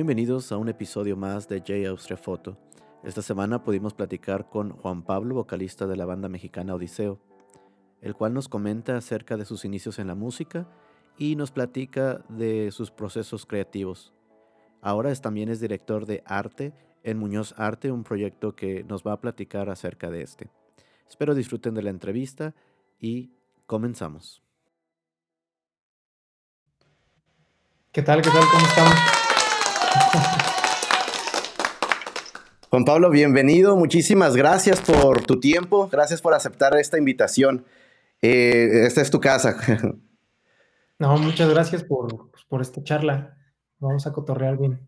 Bienvenidos a un episodio más de J Austria Photo. Esta semana pudimos platicar con Juan Pablo, vocalista de la banda mexicana Odiseo, el cual nos comenta acerca de sus inicios en la música y nos platica de sus procesos creativos. Ahora también es director de arte en Muñoz Arte, un proyecto que nos va a platicar acerca de este. Espero disfruten de la entrevista y comenzamos. ¿Qué tal? ¿Qué tal? ¿Cómo están? Juan Pablo, bienvenido. Muchísimas gracias por tu tiempo. Gracias por aceptar esta invitación. Eh, esta es tu casa. No, muchas gracias por, pues, por esta charla. Vamos a cotorrear bien.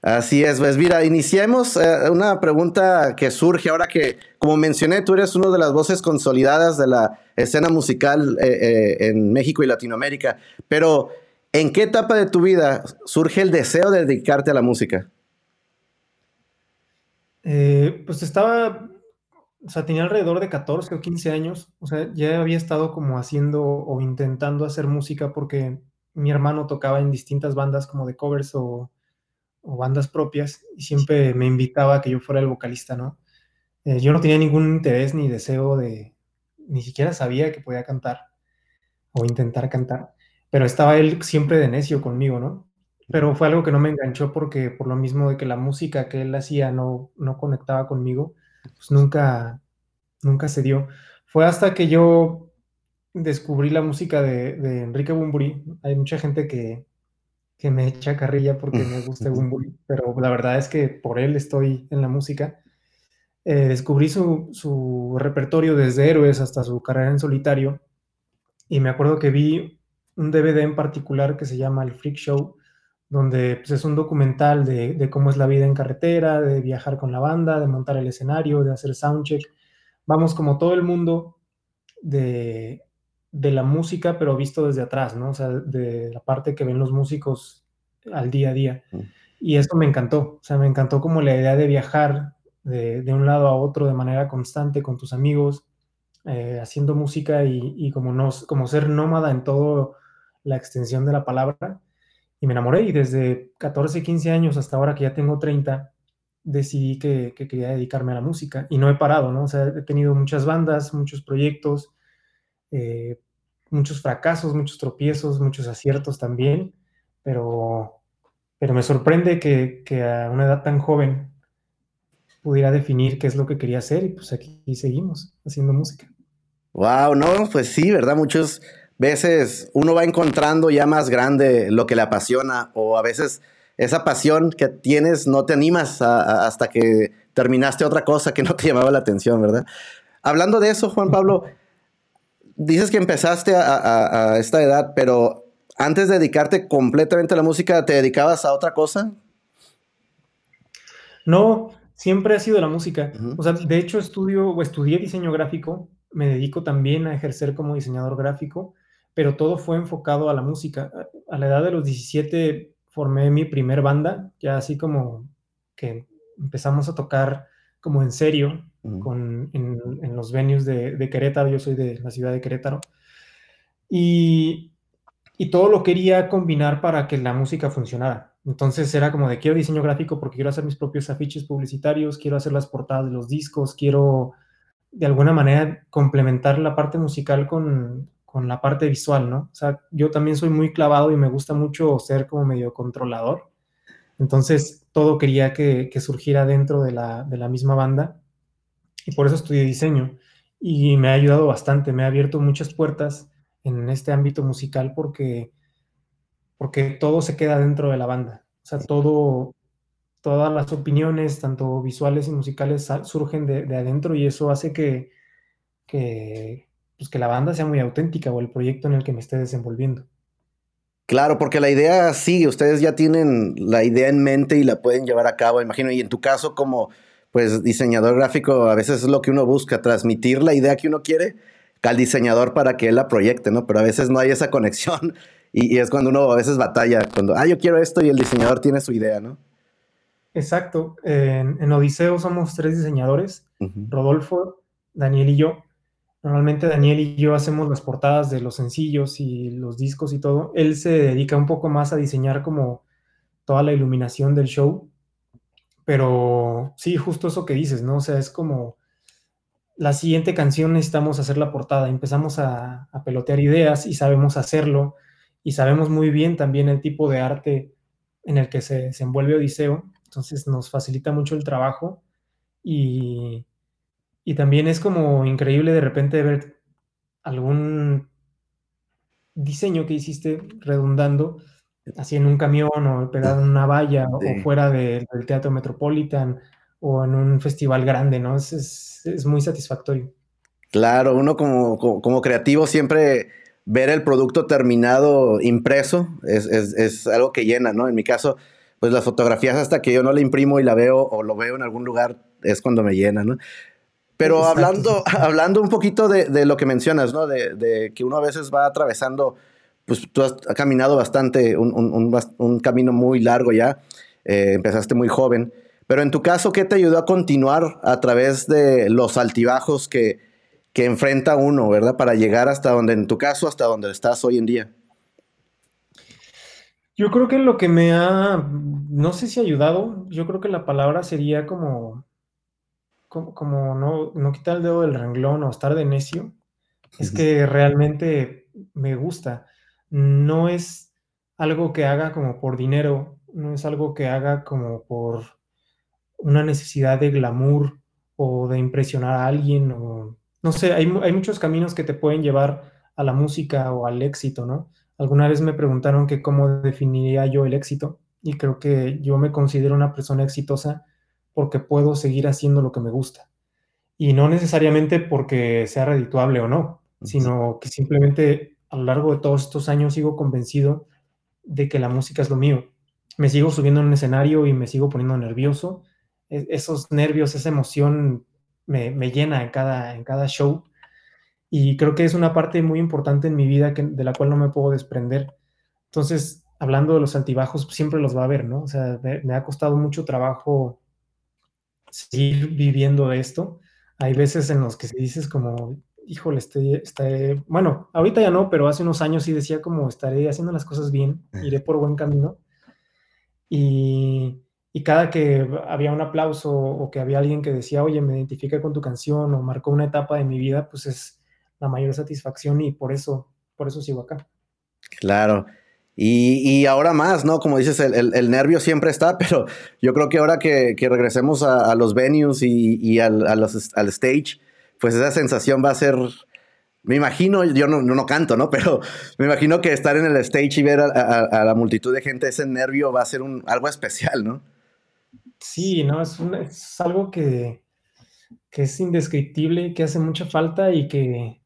Así es, pues mira, iniciemos eh, una pregunta que surge ahora que, como mencioné, tú eres una de las voces consolidadas de la escena musical eh, en México y Latinoamérica, pero ¿en qué etapa de tu vida surge el deseo de dedicarte a la música? pues estaba o sea, tenía alrededor de 14 o 15 años, o sea, ya había estado como haciendo o intentando hacer música porque mi hermano tocaba en distintas bandas como de covers o, bandas propias y siempre me invitaba a que yo fuera el vocalista, ¿no? Eh, yo no tenía ningún interés ni deseo de, ni siquiera sabía que podía cantar o intentar cantar, pero estaba él siempre de necio conmigo, ¿no? Pero fue algo que no me enganchó porque por lo mismo de que la música que él hacía no, no conectaba conmigo pues nunca, nunca se dio. Fue hasta que yo descubrí la música de, Enrique Bumburi. Hay mucha gente que, me echa carrilla porque me gusta Bumburi, pero la verdad es que por él estoy en la música. Eh, descubrí su, su, repertorio desde Héroes hasta su carrera en solitario y me acuerdo que vi un DVD en particular que se llama El Freak Show, donde pues, es un documental de, cómo es la vida en carretera, de viajar con la banda, de montar el escenario, de hacer soundcheck. Vamos como todo el mundo de, la música, pero visto desde atrás, ¿no? O sea, de la parte que ven los músicos al día a día. Mm. Y eso me encantó, o sea, me encantó como la idea de viajar de, un lado a otro de manera constante con tus amigos, eh, haciendo música y, y, como, no, como ser nómada en toda la extensión de la palabra y me enamoré y desde 14, 15 años hasta ahora que ya tengo 30, decidí que, quería dedicarme a la música y no he parado, ¿no? O sea, he tenido muchas bandas, muchos proyectos, eh, muchos fracasos, muchos tropiezos, muchos aciertos también, pero, pero me sorprende que, que a una edad tan joven pudiera definir qué es lo que quería hacer y pues aquí seguimos haciendo música. Wow, no, pues sí, ¿verdad? Muchos veces uno va encontrando ya más grande lo que le apasiona o a veces esa pasión que tienes no te animas hasta que terminaste otra cosa que no te llamaba la atención, ¿verdad? Hablando de eso, Juan Pablo, dices que empezaste a, esta edad, pero antes de dedicarte completamente a la música, ¿te dedicabas a otra cosa? No, siempre ha sido la música. O sea, de hecho estudio o estudié diseño gráfico, me dedico también a ejercer como diseñador gráfico pero todo fue enfocado a la música. A la edad de los 17 formé mi primer banda, ya así como que empezamos a tocar como en serio con, en, los venues de, Querétaro, yo soy de la ciudad de Querétaro, y, y todo lo quería combinar para que la música funcionara. Entonces era como de quiero diseño gráfico porque quiero hacer mis propios afiches publicitarios, quiero hacer las portadas de los discos, quiero de alguna manera complementar la parte musical con, con la parte visual, ¿no? O sea, yo también soy muy clavado y me gusta mucho ser como medio controlador. Entonces, todo quería que, surgiera dentro de la, misma banda y por eso estudié diseño. Y me ha ayudado bastante, me ha abierto muchas puertas en este ámbito musical porque, porque todo se queda dentro de la banda. O sea, todo, todas las opiniones, tanto visuales y musicales, surgen de, de adentro y eso hace que, que, pues, que la banda sea muy auténtica o el proyecto en el que me esté desenvolviendo. Claro, porque la idea sí, ustedes ya tienen la idea en mente y la pueden llevar a cabo, imagino. Y en tu caso, como pues diseñador gráfico, a veces es lo que uno busca, transmitir la idea que uno quiere al diseñador para que él la proyecte, ¿no? Pero a veces no hay esa conexión y, es cuando uno a veces batalla, cuando, ah, yo quiero esto y el diseñador tiene su idea, ¿no? Exacto. En, Odiseo somos tres diseñadores, Rodolfo, Daniel y yo. Normalmente Daniel y yo hacemos las portadas de los sencillos y los discos y todo. Él se dedica un poco más a diseñar como toda la iluminación del show. Pero sí, justo eso que dices, ¿no? O sea, es como la siguiente canción necesitamos hacer la portada. Empezamos a, pelotear ideas y sabemos hacerlo y sabemos muy bien también el tipo de arte en el que se, se envuelve Odiseo. Entonces nos facilita mucho el trabajo y, y también es como increíble de repente ver algún diseño que hiciste redundando así en un camión o pegado en una valla o fuera del Teatro Metropolitan o en un festival grande, ¿no? Es, es, muy satisfactorio. Claro, uno como, como, creativo siempre ver el producto terminado impreso es, es, es, algo que llena, ¿no? En mi caso, pues las fotografías hasta que yo no la imprimo y la veo o lo veo en algún lugar es cuando me llena, ¿no? Pero hablando, hablando un poquito de, de, lo que mencionas, ¿no? De, de, que uno a veces va atravesando, pues tú has caminado bastante, un, un, un camino muy largo ya, eh, empezaste muy joven, pero en tu caso, ¿qué te ayudó a continuar a través de los altibajos que, que enfrenta uno, ¿verdad? Para llegar hasta donde, en tu caso, hasta donde estás hoy en día. Yo creo que lo que me ha, no sé si ha ayudado, yo creo que la palabra sería como como, no, no, quitar el dedo del renglón o estar de necio, es que realmente me gusta. No es algo que haga como por dinero, no es algo que haga como por una necesidad de glamour o de impresionar a alguien o no sé, hay, hay muchos caminos que te pueden llevar a la música o al éxito, ¿no? Alguna vez me preguntaron que cómo definiría yo el éxito y creo que yo me considero una persona exitosa porque puedo seguir haciendo lo que me gusta. Y no necesariamente porque sea redituable o no, sino que simplemente a lo largo de todos estos años sigo convencido de que la música es lo mío. Me sigo subiendo en un escenario y me sigo poniendo nervioso. E-, esos nervios, esa emoción me, llena en cada, en cada show. Y creo que es una parte muy importante en mi vida que, de la cual no me puedo desprender. Entonces, hablando de los altibajos, siempre los va a haber, ¿no? O sea, me ha costado mucho trabajo seguir viviendo de esto. Hay veces en los que se dices como, híjole, estoy, bueno, ahorita ya no, pero hace unos años sí decía como, estaré haciendo las cosas bien, iré por buen camino. Y, y cada que había un aplauso o que había alguien que decía, oye, me identifica con tu canción o marcó una etapa de mi vida, pues es la mayor satisfacción y por eso, por eso sigo acá. Claro. Y, ahora más, ¿no? Como dices, el, nervio siempre está, pero yo creo que ahora que, regresemos a, los venues y, al, al, stage, pues esa sensación va a ser, me imagino, yo no, no, canto, ¿no? Pero me imagino que estar en el stage y ver a, la multitud de gente, ese nervio va a ser un, algo especial, ¿no? Sí, ¿no? Es, es algo que, que es indescriptible, que hace mucha falta y que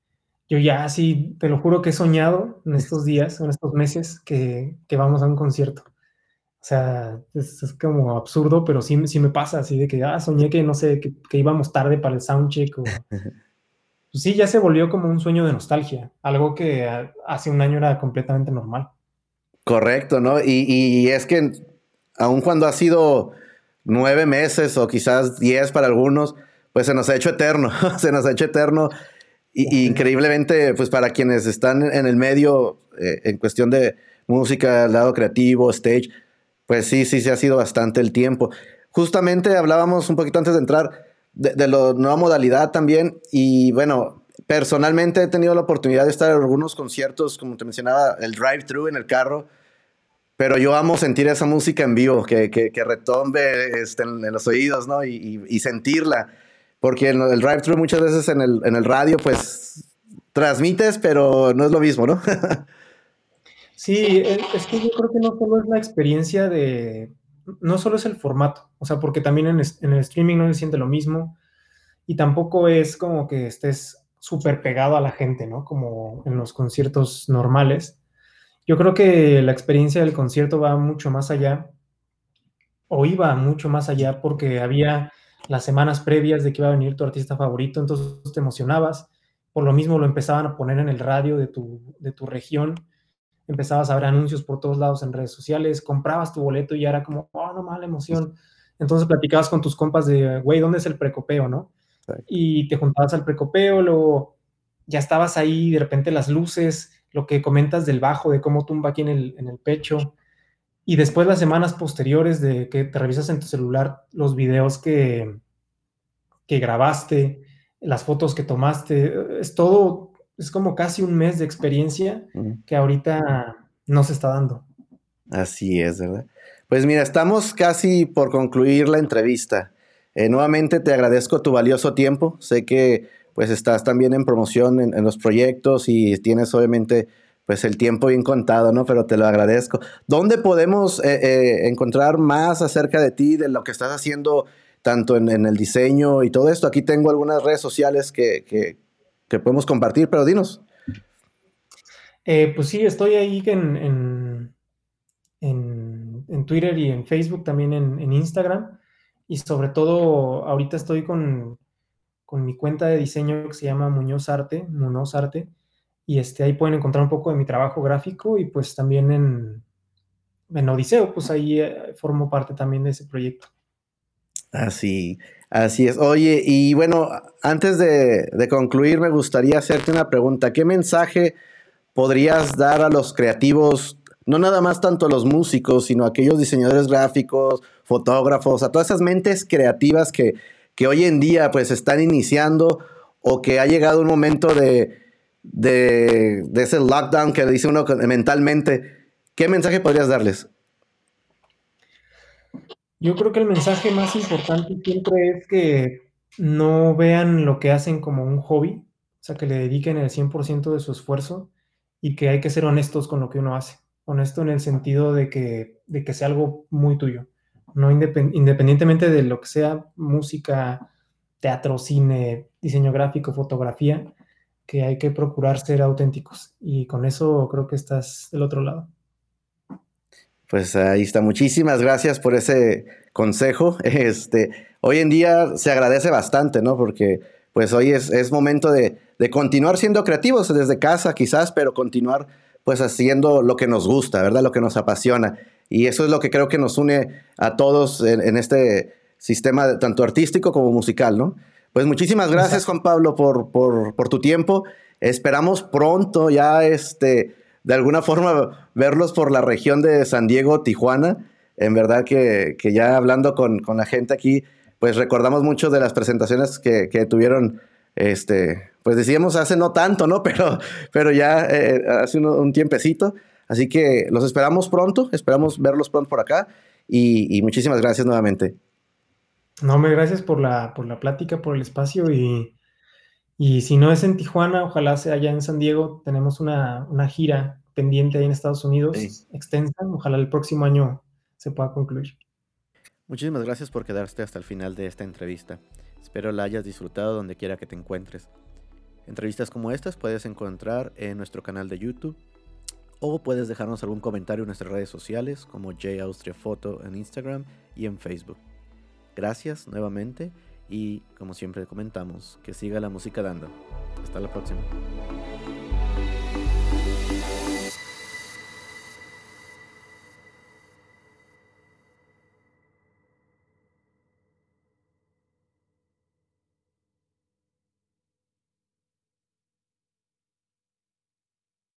yo ya sí, te lo juro que he soñado en estos días, en estos meses, que, que vamos a un concierto. O sea, es, como absurdo, pero sí, sí me pasa, así de que, ah, soñé que, no sé, que, que íbamos tarde para el soundcheck. O... Pues sí, ya se volvió como un sueño de nostalgia, algo que hace un año era completamente normal. Correcto, ¿no? Y, y es que aun cuando ha sido nueve meses o quizás diez para algunos, pues se nos ha hecho eterno, se nos ha hecho eterno y, increíblemente, pues para quienes están en el medio, eh, en cuestión de música, lado creativo, stage, pues sí, sí, se ha sido bastante el tiempo. Justamente hablábamos un poquito antes de entrar de, de la nueva modalidad también y bueno, personalmente he tenido la oportunidad de estar en algunos conciertos, como te mencionaba, el drive-thru en el carro, pero yo amo sentir esa música en vivo, que, que, que retombe este, en, los oídos, ¿no? Y, y, y sentirla. Porque el, drive-thru muchas veces en el, en el radio, pues transmites, pero no es lo mismo, ¿no? sí, es que yo creo que no solo es la experiencia de, no solo es el formato, o sea, porque también en, en el streaming no se siente lo mismo y tampoco es como que estés súper pegado a la gente, ¿no? Como en los conciertos normales. Yo creo que la experiencia del concierto va mucho más allá, o iba mucho más allá, porque había las semanas previas de que iba a venir tu artista favorito, entonces te emocionabas. Por lo mismo lo empezaban a poner en el radio de tu, de tu región, empezabas a ver anuncios por todos lados en redes sociales, comprabas tu boleto y ya era como, oh, no mala emoción. Entonces platicabas con tus compas de, güey, ¿dónde es el precopeo, no? Y te juntabas al precopeo, luego ya estabas ahí, de repente las luces, lo que comentas del bajo, de cómo tumba aquí en el, en el pecho, y después las semanas posteriores de que te revisas en tu celular los videos que, que grabaste, las fotos que tomaste, es todo, es como casi un mes de experiencia que ahorita no se está dando. Así es, ¿verdad? Pues mira, estamos casi por concluir la entrevista. Eh, nuevamente te agradezco tu valioso tiempo. Sé que pues estás también en promoción en, los proyectos y tienes obviamente pues el tiempo bien contado, ¿no? Pero te lo agradezco. ¿Dónde podemos eh, eh, encontrar más acerca de ti, de lo que estás haciendo tanto en, el diseño y todo esto? Aquí tengo algunas redes sociales que, que, podemos compartir, pero dinos. pues sí, estoy ahí en, en, Twitter y en Facebook, también en Instagram. Y sobre todo, ahorita estoy con, con mi cuenta de diseño que se llama Muñoz Arte, Muñoz Arte, y este, ahí pueden encontrar un poco de mi trabajo gráfico y pues también en, en Odiseo, pues ahí eh, formo parte también de ese proyecto. Así, así es. Oye, y bueno, antes de, de concluir, me gustaría hacerte una pregunta. ¿Qué mensaje podrías dar a los creativos, no nada más tanto a los músicos, sino a aquellos diseñadores gráficos, fotógrafos, a todas esas mentes creativas que, que hoy en día pues están iniciando o que ha llegado un momento de, de, ese lockdown que dice uno mentalmente, ¿qué mensaje podrías darles? Yo creo que el mensaje más importante siempre es que no vean lo que hacen como un hobby, o sea, que le dediquen el 100% de su esfuerzo y que hay que ser honestos con lo que uno hace. Honesto en el sentido de que, de que sea algo muy tuyo no independientemente de lo que sea música, teatro, cine, diseño gráfico, fotografía, que hay que procurar ser auténticos. Y con eso creo que estás del otro lado. Pues ahí está. Muchísimas gracias por ese consejo. Este, hoy en día se agradece bastante, ¿no? Porque pues hoy es, momento de, de, continuar siendo creativos desde casa quizás, pero continuar pues haciendo lo que nos gusta, ¿verdad? Lo que nos apasiona. Y eso es lo que creo que nos une a todos en, este sistema tanto artístico como musical, ¿no? Pues muchísimas gracias, Juan Pablo, por, por, tu tiempo. Esperamos pronto ya, este, de alguna forma, verlos por la región de San Diego, Tijuana. En verdad que, ya hablando con, la gente aquí, pues recordamos mucho de las presentaciones que, tuvieron, este, pues decíamos hace no tanto, ¿no? Pero, pero ya eh, hace un tiempecito. Así que los esperamos pronto, esperamos verlos pronto por acá y, muchísimas gracias nuevamente. No, me gracias por la, por la plática, por el espacio y, si no es en Tijuana, ojalá sea allá en San Diego. Tenemos una, gira pendiente ahí en Estados Unidos, extensa. Ojalá el próximo año se pueda concluir. Muchísimas gracias por quedarte hasta el final de esta entrevista. Espero la hayas disfrutado donde quiera que te encuentres. Entrevistas como estas puedes encontrar en nuestro canal de YouTube o puedes dejarnos algún comentario en nuestras redes sociales como Photo en Instagram y en Facebook. Gracias nuevamente y como siempre comentamos, que siga la música dando. Hasta la próxima.